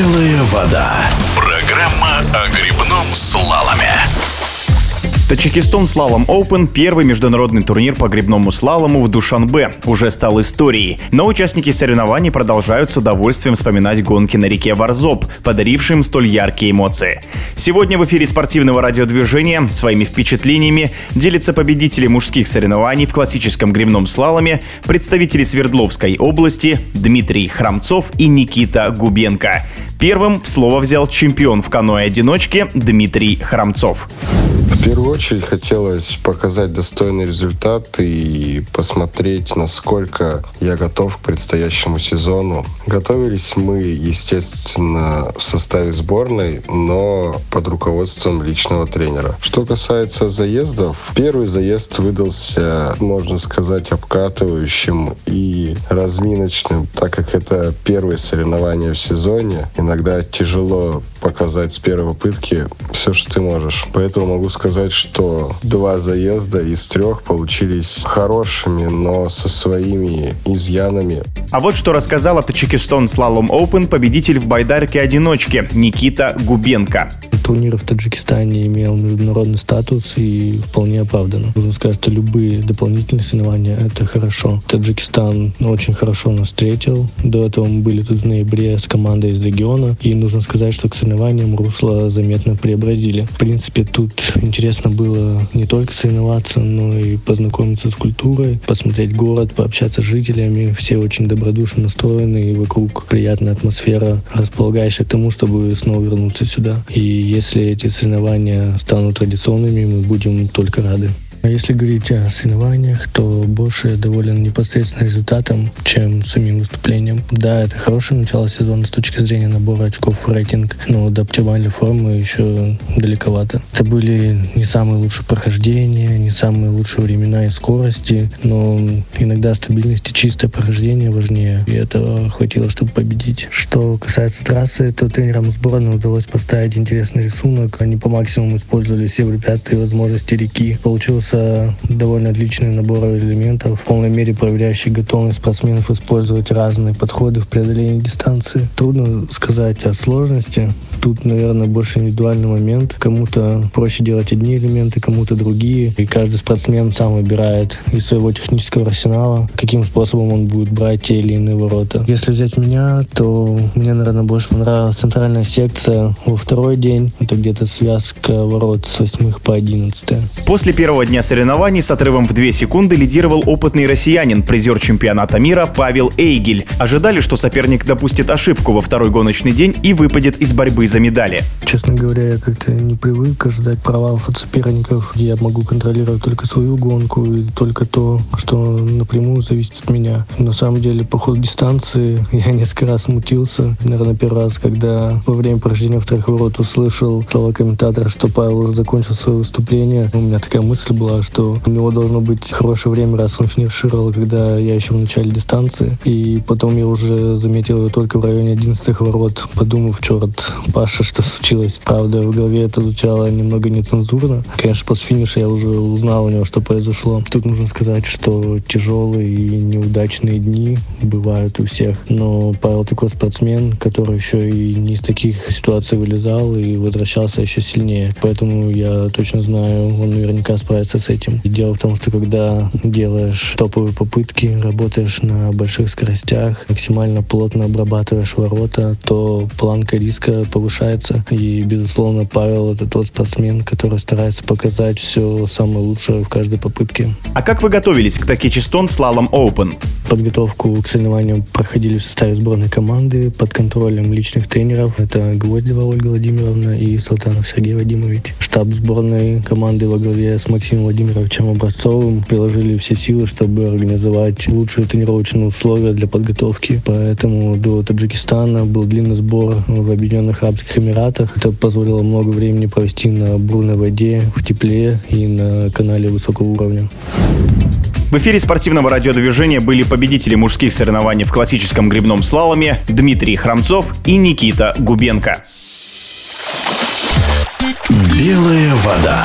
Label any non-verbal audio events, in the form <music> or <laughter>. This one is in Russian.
Белая вода. Программа о грибном слаломе. Таджикистан Слалом Open, первый международный турнир по грибному слалому в Душанбе, уже стал историей. Но участники соревнований продолжают с удовольствием вспоминать гонки на реке Варзоп, подарившие им столь яркие эмоции. Сегодня в эфире спортивного радиодвижения своими впечатлениями делятся победители мужских соревнований в классическом грибном слаломе, представители Свердловской области Дмитрий Храмцов и Никита Губенко. Первым слово взял чемпион в каноэ-одиночке Дмитрий Храмцов. В первую очередь хотелось показать достойный результат и посмотреть, насколько я готов к предстоящему сезону. Готовились мы, естественно, в составе сборной, но под руководством личного тренера. Что касается заездов, первый заезд выдался, можно сказать, обкатывающим и разминочным, так как это первое соревнование в сезоне. Иногда тяжело показать с первой попытки все, что ты можешь. Поэтому могу сказать, что два заезда из трех получились хорошими, но со своими изъянами. А вот что рассказал о Таджикистан Слалом Open победитель в байдарке одиночке Никита Губенко турнир в Таджикистане имел международный статус и вполне оправданно. Нужно сказать, что любые дополнительные соревнования — это хорошо. Таджикистан очень хорошо нас встретил. До этого мы были тут в ноябре с командой из региона, и нужно сказать, что к соревнованиям русло заметно преобразили. В принципе, тут интересно было не только соревноваться, но и познакомиться с культурой, посмотреть город, пообщаться с жителями. Все очень добродушно настроены, и вокруг приятная атмосфера, располагающая к тому, чтобы снова вернуться сюда. И если эти соревнования станут традиционными, мы будем только рады. А если говорить о соревнованиях, то больше я доволен непосредственно результатом, чем самим выступлением. Да, это хорошее начало сезона с точки зрения набора очков в рейтинг, но до оптимальной формы еще далековато. Это были не самые лучшие прохождения, не самые лучшие времена и скорости, но иногда стабильность и чистое прохождение важнее, и этого хватило, чтобы победить. Что касается трассы, то тренерам сборной удалось поставить интересный рисунок. Они по максимуму использовали все препятствия и возможности реки. Получилось получился довольно отличный набор элементов, в полной мере проверяющий готовность спортсменов использовать разные подходы в преодолении дистанции. Трудно сказать о сложности. Тут, наверное, больше индивидуальный момент. Кому-то проще делать одни элементы, кому-то другие. И каждый спортсмен сам выбирает из своего технического арсенала, каким способом он будет брать те или иные ворота. Если взять меня, то мне, наверное, больше понравилась центральная секция во второй день. Это где-то связка ворот с 8 по 11. После первого дня соревнований с отрывом в 2 секунды лидировал опытный россиянин, призер чемпионата мира Павел Эйгель. Ожидали, что соперник допустит ошибку во второй гоночный день и выпадет из борьбы за медали. Честно говоря, я как-то не привык ожидать провалов от соперников. Я могу контролировать только свою гонку и только то, что напрямую зависит от меня. На самом деле, по ходу дистанции <laughs> я несколько раз смутился. Наверное, первый раз, когда во время прохождения вторых ворот услышал слова комментатора, что Павел уже закончил свое выступление. У меня такая мысль была, что у него должно быть хорошее время, раз он финишировал, когда я еще в начале дистанции. И потом я уже заметил его только в районе 11 ворот, подумав, черт, Паша, что случилось. Правда, в голове это звучало немного нецензурно. Конечно, после финиша я уже узнал у него, что произошло. Тут нужно сказать, что тяжелые и неудачные дни бывают у всех. Но Павел такой спортсмен, который еще и не из таких ситуаций вылезал и возвращался еще сильнее. Поэтому я точно знаю, он наверняка справится с этим. Дело в том, что когда делаешь топовые попытки, работаешь на больших скоростях, максимально плотно обрабатываешь ворота, то планка риска повышается. И, безусловно, Павел — это тот спортсмен, который старается показать все самое лучшее в каждой попытке. А как вы готовились к Такичистон Слалом Open? Подготовку к соревнованию проходили в составе сборной команды под контролем личных тренеров. Это Гвоздева Ольга Владимировна и Салтанов Сергей Вадимович. Штаб сборной команды во главе с Максимом Владимировичем Образцовым приложили все силы, чтобы организовать лучшие тренировочные условия для подготовки. Поэтому до Таджикистана был длинный сбор в Объединенных Арабских Эмиратах. Это позволило много времени провести на бурной воде, в тепле и на канале высокого уровня. В эфире спортивного радиодвижения были победители мужских соревнований в классическом грибном слаломе Дмитрий Храмцов и Никита Губенко. Белая вода.